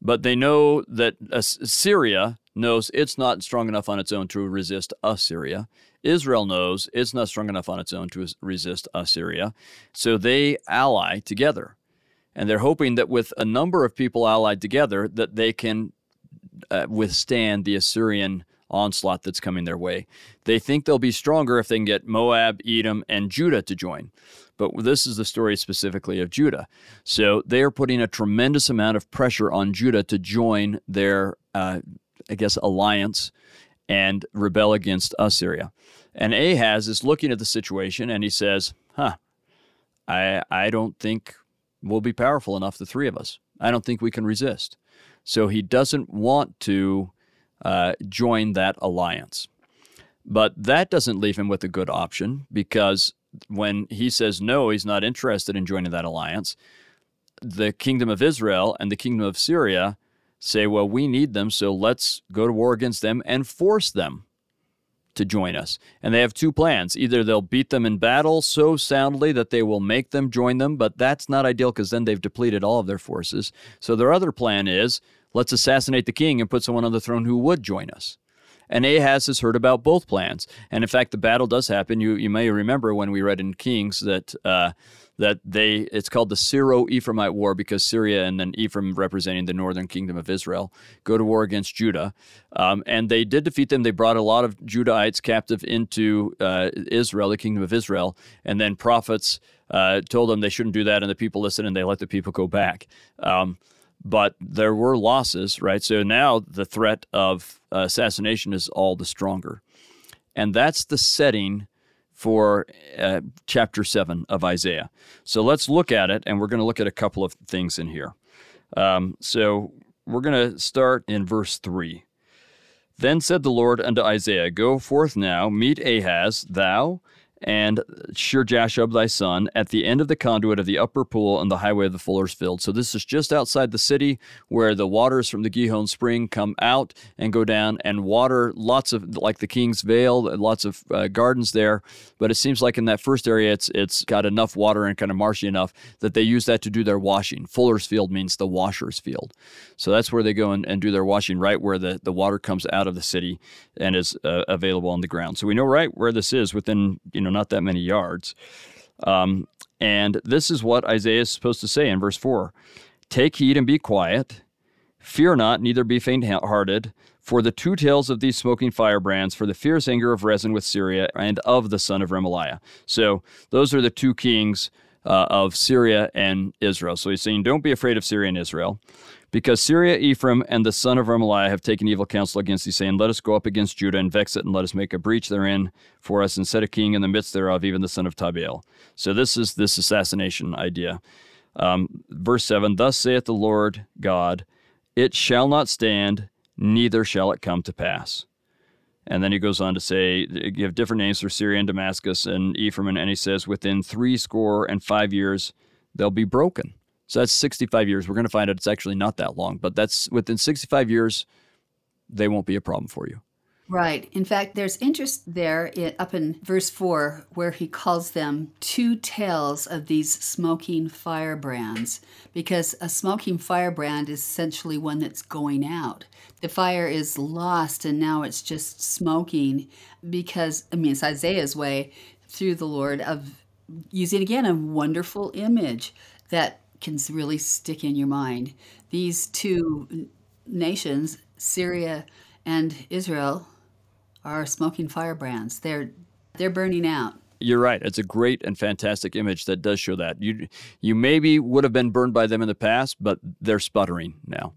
but they know that Syria knows it's not strong enough on its own to resist Assyria. Israel knows it's not strong enough on its own to resist Assyria. So they ally together. And they're hoping that with a number of people allied together that they can uh, withstand the Assyrian onslaught that's coming their way. They think they'll be stronger if they can get Moab, Edom, and Judah to join. But this is the story specifically of Judah. So they are putting a tremendous amount of pressure on Judah to join their, uh, I guess, alliance and rebel against Assyria. And Ahaz is looking at the situation and he says, Huh, I, I don't think we'll be powerful enough, the three of us. I don't think we can resist. So he doesn't want to uh, join that alliance. But that doesn't leave him with a good option because when he says no, he's not interested in joining that alliance. The kingdom of Israel and the kingdom of Syria say, well, we need them, so let's go to war against them and force them to join us. And they have two plans. Either they'll beat them in battle so soundly that they will make them join them, but that's not ideal because then they've depleted all of their forces. So their other plan is let's assassinate the king and put someone on the throne who would join us. And Ahaz has heard about both plans. And in fact, the battle does happen. You, you may remember when we read in Kings that. Uh, that they it's called the Syro-Ephraimite War because Syria and then Ephraim representing the northern kingdom of Israel go to war against Judah, um, and they did defeat them. They brought a lot of Judahites captive into uh, Israel, the kingdom of Israel, and then prophets uh, told them they shouldn't do that, and the people listened and they let the people go back. Um, but there were losses, right? So now the threat of assassination is all the stronger. And that's the setting for uh, chapter 7 of Isaiah. So let's look at it, and we're going to look at a couple of things in here. Um, so we're going to start in verse 3. Then said the Lord unto Isaiah, Go forth now, meet Ahaz, thou and Shear-jashub thy son, at the end of the conduit of the upper pool on the highway of the fuller's field. So this is just outside the city where the waters from the Gihon spring come out and go down and water lots of, like the King's Vale, lots of uh, gardens there. But it seems like in that first area, it's it's got enough water and kind of marshy enough that they use that to do their washing. Fuller's field means the washer's field. So that's where they go and, and do their washing, right where the, the water comes out of the city and is uh, available on the ground. So we know right where this is within, you know, not that many yards. Um, and this is what Isaiah is supposed to say in verse 4 Take heed and be quiet, Fear not, neither be faint hearted, for the two tails of these smoking firebrands, for the fierce anger of Rezin with Syria and of the son of Remaliah. So those are the two kings uh, of Syria and Israel. So he's saying, don't be afraid of Syria and Israel. Because Syria, Ephraim, and the son of Remaliah have taken evil counsel against thee, saying, Let us go up against Judah and vex it, and let us make a breach therein for us, and set a king in the midst thereof, even the son of Tabeel. So this is this assassination idea. Um, verse 7 Thus saith the Lord God, It shall not stand, neither shall it come to pass. And then he goes on to say, give different names for Syria and Damascus and Ephraim, and he says, Within three score and five years, they'll be broken. So that's 65 years. We're going to find out it's actually not that long, but that's within 65 years, they won't be a problem for you. Right. In fact, there's interest there in, up in verse 4 where he calls them two tails of these smoking firebrands because a smoking firebrand is essentially one that's going out. The fire is lost and now it's just smoking because, I mean, it's Isaiah's way through the Lord of using again a wonderful image that can really stick in your mind. These two nations, Syria and Israel, are smoking firebrands. They're they're burning out. You're right. It's a great and fantastic image that does show that. You you maybe would have been burned by them in the past, but they're sputtering now.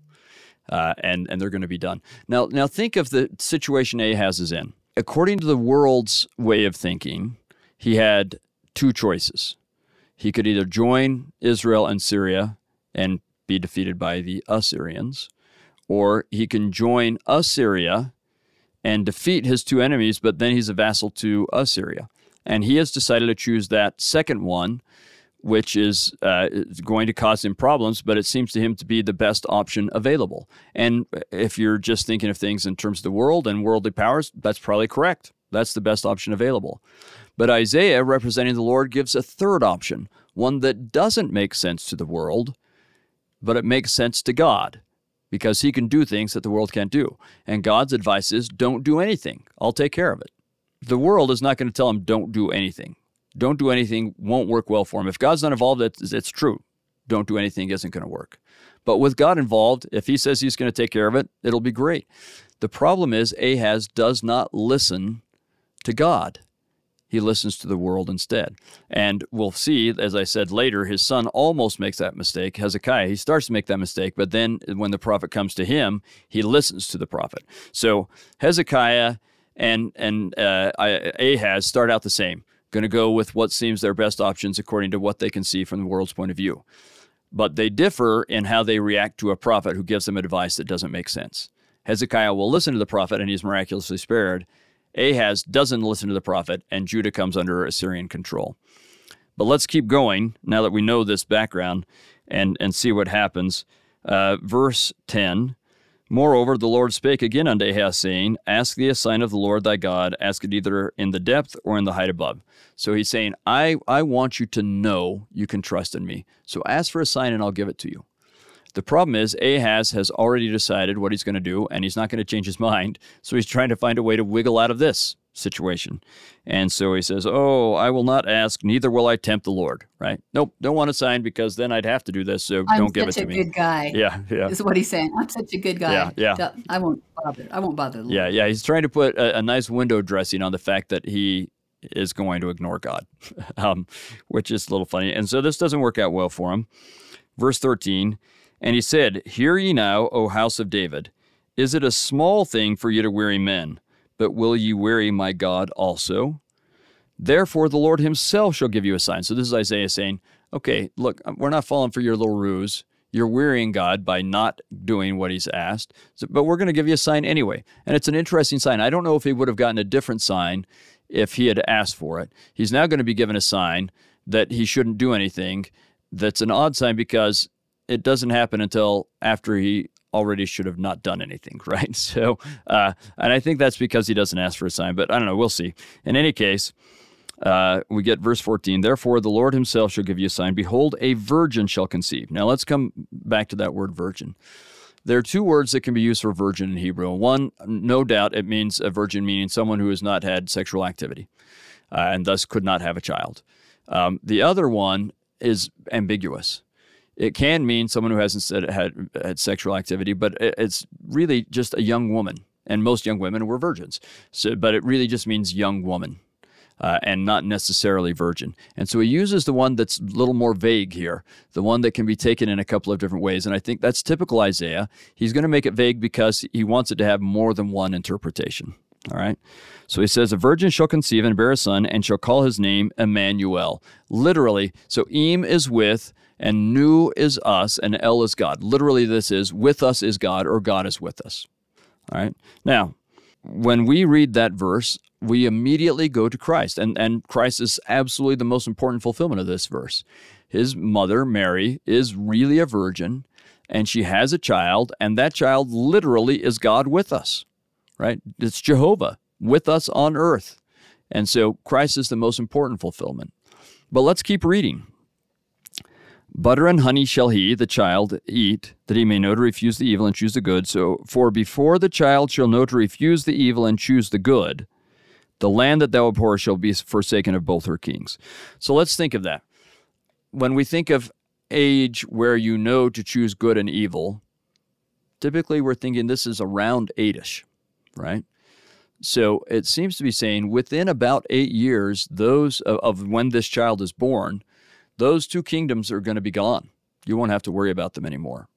Uh, and and they're going to be done. Now now think of the situation Ahaz is in. According to the world's way of thinking, he had two choices. He could either join Israel and Syria and be defeated by the Assyrians, or he can join Assyria and defeat his two enemies, but then he's a vassal to Assyria. And he has decided to choose that second one, which is uh, going to cause him problems, but it seems to him to be the best option available. And if you're just thinking of things in terms of the world and worldly powers, that's probably correct. That's the best option available. But Isaiah, representing the Lord, gives a third option, one that doesn't make sense to the world, but it makes sense to God because he can do things that the world can't do. And God's advice is don't do anything. I'll take care of it. The world is not going to tell him don't do anything. Don't do anything won't work well for him. If God's not involved, it's, it's true. Don't do anything isn't going to work. But with God involved, if he says he's going to take care of it, it'll be great. The problem is Ahaz does not listen to God he listens to the world instead. And we'll see, as I said later, his son almost makes that mistake. Hezekiah, he starts to make that mistake, but then when the prophet comes to him, he listens to the prophet. So Hezekiah and and uh, Ahaz start out the same. Going to go with what seems their best options according to what they can see from the world's point of view. But they differ in how they react to a prophet who gives them advice that doesn't make sense. Hezekiah will listen to the prophet and he's miraculously spared. Ahaz doesn't listen to the prophet, and Judah comes under Assyrian control. But let's keep going now that we know this background and, and see what happens. Uh, verse 10 Moreover, the Lord spake again unto Ahaz, saying, Ask thee a sign of the Lord thy God, ask it either in the depth or in the height above. So he's saying, I, I want you to know you can trust in me. So ask for a sign and I'll give it to you. The problem is Ahaz has already decided what he's going to do, and he's not going to change his mind. So he's trying to find a way to wiggle out of this situation. And so he says, Oh, I will not ask, neither will I tempt the Lord. Right? Nope, don't want to sign because then I'd have to do this. So I'm don't give it to me. I'm such a good guy. Yeah, yeah. Is what he's saying. I'm such a good guy. Yeah, yeah. I won't bother. I won't bother. Yeah, yeah. He's trying to put a, a, nice window dressing on the fact that he is going to ignore God, um, which is a little funny. And so this doesn't work out well for him. Verse 13 and he said, Hear ye now, O house of David, is it a small thing for you to weary men, but will ye weary my God also? Therefore the Lord himself shall give you a sign. So this is Isaiah saying, Okay, look, um, we're not falling for your little ruse. You're wearying God by not doing what he's asked, so, but we're going to give you a sign anyway. And it's an interesting sign. I don't know if he would have gotten a different sign if he had asked for it. He's now going to be given a sign that he shouldn't do anything. That's an odd sign because it doesn't happen until after he already should have not done anything, right? So, uh, and I think that's because he doesn't ask for a sign, but I don't know. We'll see. In any case, uh, we get verse 14. Therefore, the Lord himself shall give you a sign. Behold, a virgin shall conceive. Now, let's come back to that word virgin. There are two words that can be used for virgin in Hebrew. One, no doubt, it means a virgin, meaning someone who has not had sexual activity uh, and thus could not have a child. Um, the other one is ambiguous It can mean someone who hasn't said, had, had sexual activity, but it's really just a young woman. And most young women were virgins. So, but it really just means young woman. Uh, and not necessarily virgin. And so he uses the one that's a little more vague here, the one that can be taken in a couple of different ways. And I think that's typical Isaiah. He's going to make it vague because he wants it to have more than one interpretation. All right. So he says, A virgin shall conceive and bear a son, and shall call his name Emmanuel. Literally, so Em is with, and Nu is us, and El is God. Literally, this is with us is God, or God is with us. All right. Now, when we read that verse, we immediately go to Christ, and, and Christ is absolutely the most important fulfillment of this verse. His mother, Mary, is really a virgin, and she has a child, and that child literally is God with us, right? It's Jehovah with us on earth. And so Christ is the most important fulfillment. But let's keep reading. Butter and honey shall he, the child, eat, that he may know to refuse the evil and choose the good. So, for before the child shall know to refuse the evil and choose the good, the land that thou abhorrest shall be forsaken of both her kings. So let's think of that. When we think of age where you know to choose good and evil, typically we're thinking this is around eightish, right? So it seems to be saying within about eight years, those of, of when this child is born, those two kingdoms are going to be gone. You won't have to worry about them anymore.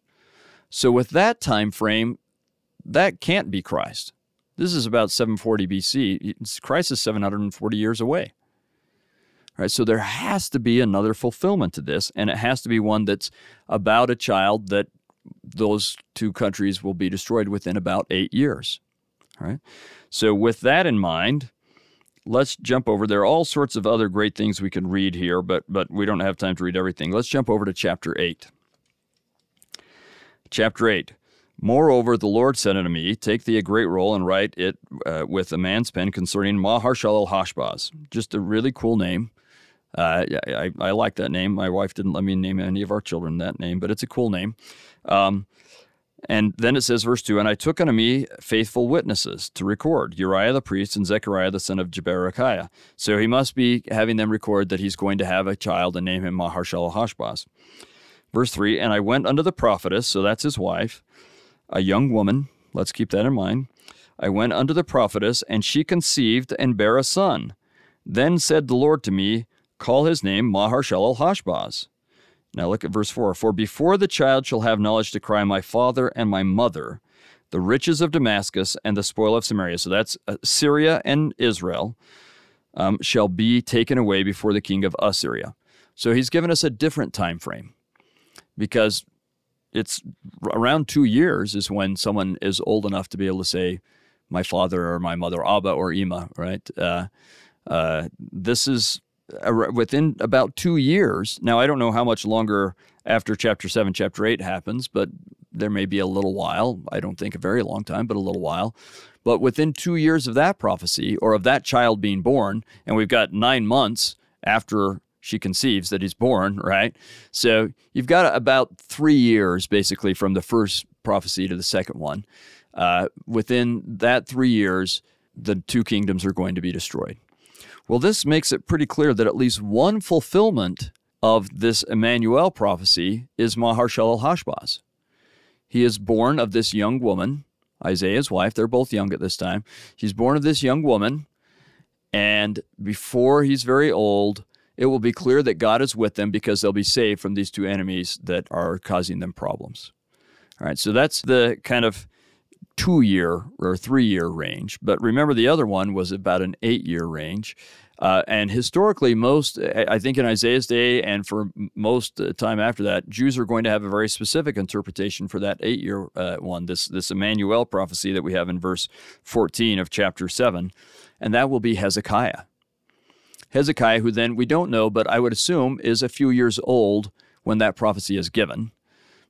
So with that time frame, that can't be Christ. This is about 740 BC. Christ is 740 years away. All right, so there has to be another fulfillment to this, and it has to be one that's about a child that those two countries will be destroyed within about eight years. All right. So with that in mind, let's jump over. There are all sorts of other great things we can read here, but but we don't have time to read everything. Let's jump over to chapter eight. Chapter eight. Moreover, the Lord said unto me, Take thee a great roll and write it uh, with a man's pen concerning Maher-shalal-hash-baz. Just a really cool name. Uh, I, I, like that name. My wife didn't let me name any of our children that name, but it's a cool name. Um, and then it says, verse 2 And I took unto me faithful witnesses to record Uriah the priest and Zechariah the son of Jeberechiah. So he must be having them record that he's going to have a child and name him Maher-shalal-hash-baz. Verse 3 And I went unto the prophetess, so that's his wife, a young woman. Let's keep that in mind. I went unto the prophetess, and she conceived and bare a son. Then said the Lord to me, Call his name Maher-shalal-hash-baz. Now look at verse 4 For before the child shall have knowledge to cry, My father and my mother, the riches of Damascus and the spoil of Samaria, so that's uh, Syria and Israel, um, shall be taken away before the king of Assyria. So he's given us a different time frame because it's around two years is when someone is old enough to be able to say, my father or my mother, Abba or Ima, right? Uh, uh, this is within about two years. Now, I don't know how much longer after chapter seven, chapter eight happens, but there may be a little while. I don't think a very long time, but a little while. But within two years of that prophecy or of that child being born, and we've got nine months after she conceives that he's born, right? So you've got about three years basically from the first prophecy to the second one. Uh, within that three years, the two kingdoms are going to be destroyed. Well, this makes it pretty clear that at least one fulfillment of this Emmanuel prophecy is Maher-shalal-hash-baz. He is born of this young woman, Isaiah's wife. They're both young at this time. He's born of this young woman, and before he's very old, it will be clear that God is with them because they'll be saved from these two enemies that are causing them problems. All right, so that's the kind of two year or three year range. But remember, the other one was about an eight year range. Uh, and historically, most, I think in Isaiah's day and for most uh, time after that, Jews are going to have a very specific interpretation for that eight year uh, one, this, this Emmanuel prophecy that we have in verse 14 of chapter 7. And that will be Hezekiah. Hezekiah, who then we don't know, but I would assume is a few years old when that prophecy is given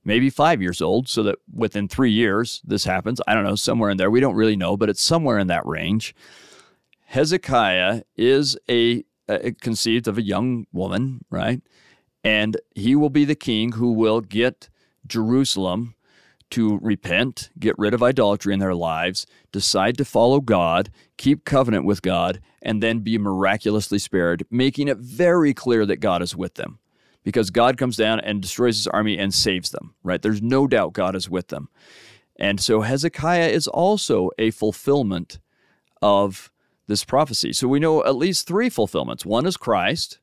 maybe five years old, so that within three years this happens. I don't know, somewhere in there. We don't really know, but it's somewhere in that range. Hezekiah is a, a conceived of a young woman, right? And he will be the king who will get Jerusalem to repent, get rid of idolatry in their lives, decide to follow God, keep covenant with God, and then be miraculously spared, making it very clear that God is with them. Because God comes down and destroys his army and saves them, right? There's no doubt God is with them. And so Hezekiah is also a fulfillment of this prophecy. So we know at least three fulfillments. One is Christ,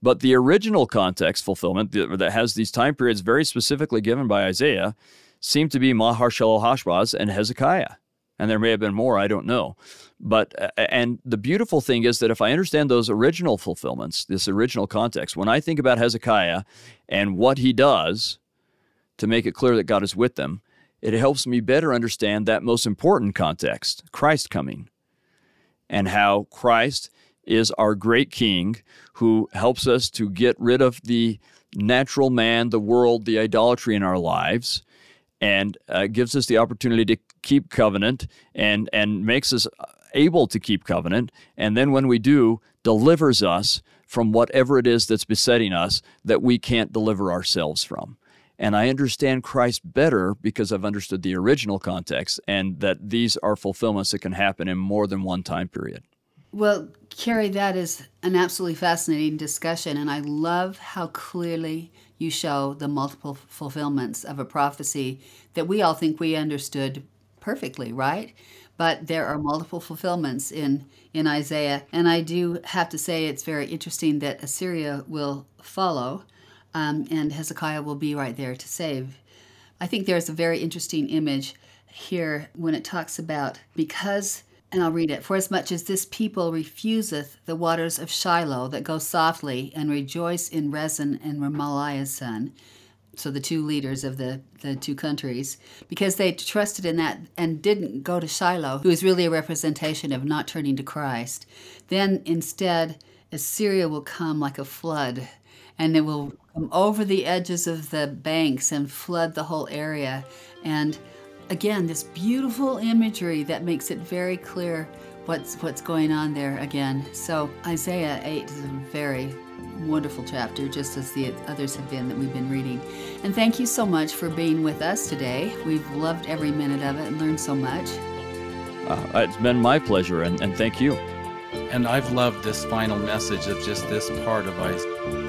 but the original context fulfillment that has these time periods very specifically given by Isaiah seem to be Maher-shalal-hash-baz and Hezekiah. And there may have been more, I don't know. But, and the beautiful thing is that if I understand those original fulfillments, this original context, when I think about Hezekiah and what he does to make it clear that God is with them, it helps me better understand that most important context, Christ coming, and how Christ is our great king who helps us to get rid of the natural man, the world, the idolatry in our lives, and uh, gives us the opportunity to keep covenant and, and makes us able to keep covenant. And then when we do, delivers us from whatever it is that's besetting us that we can't deliver ourselves from. And I understand Christ better because I've understood the original context and that these are fulfillments that can happen in more than one time period. Well, Kerry, that is an absolutely fascinating discussion, and I love how clearly you show the multiple fulfillments of a prophecy that we all think we understood perfectly, right? But there are multiple fulfillments in, in Isaiah, and I do have to say it's very interesting that Assyria will follow, um, and Hezekiah will be right there to save. I think there's a very interesting image here when it talks about because and I'll read it. For as much as this people refuseth the waters of Shiloh that go softly, and rejoice in Rezin and Remaliah's son, so the two leaders of the, the two countries, because they trusted in that and didn't go to Shiloh, who is really a representation of not turning to Christ, then instead Assyria will come like a flood, and it will come over the edges of the banks and flood the whole area. And again, this beautiful imagery that makes it very clear what's what's going on there again. So Isaiah 8 is a very wonderful chapter, just as the others have been that we've been reading. And thank you so much for being with us today. We've loved every minute of it and learned so much. Uh, it's been my pleasure, and, and thank you. And I've loved this final message of just this part of Isaiah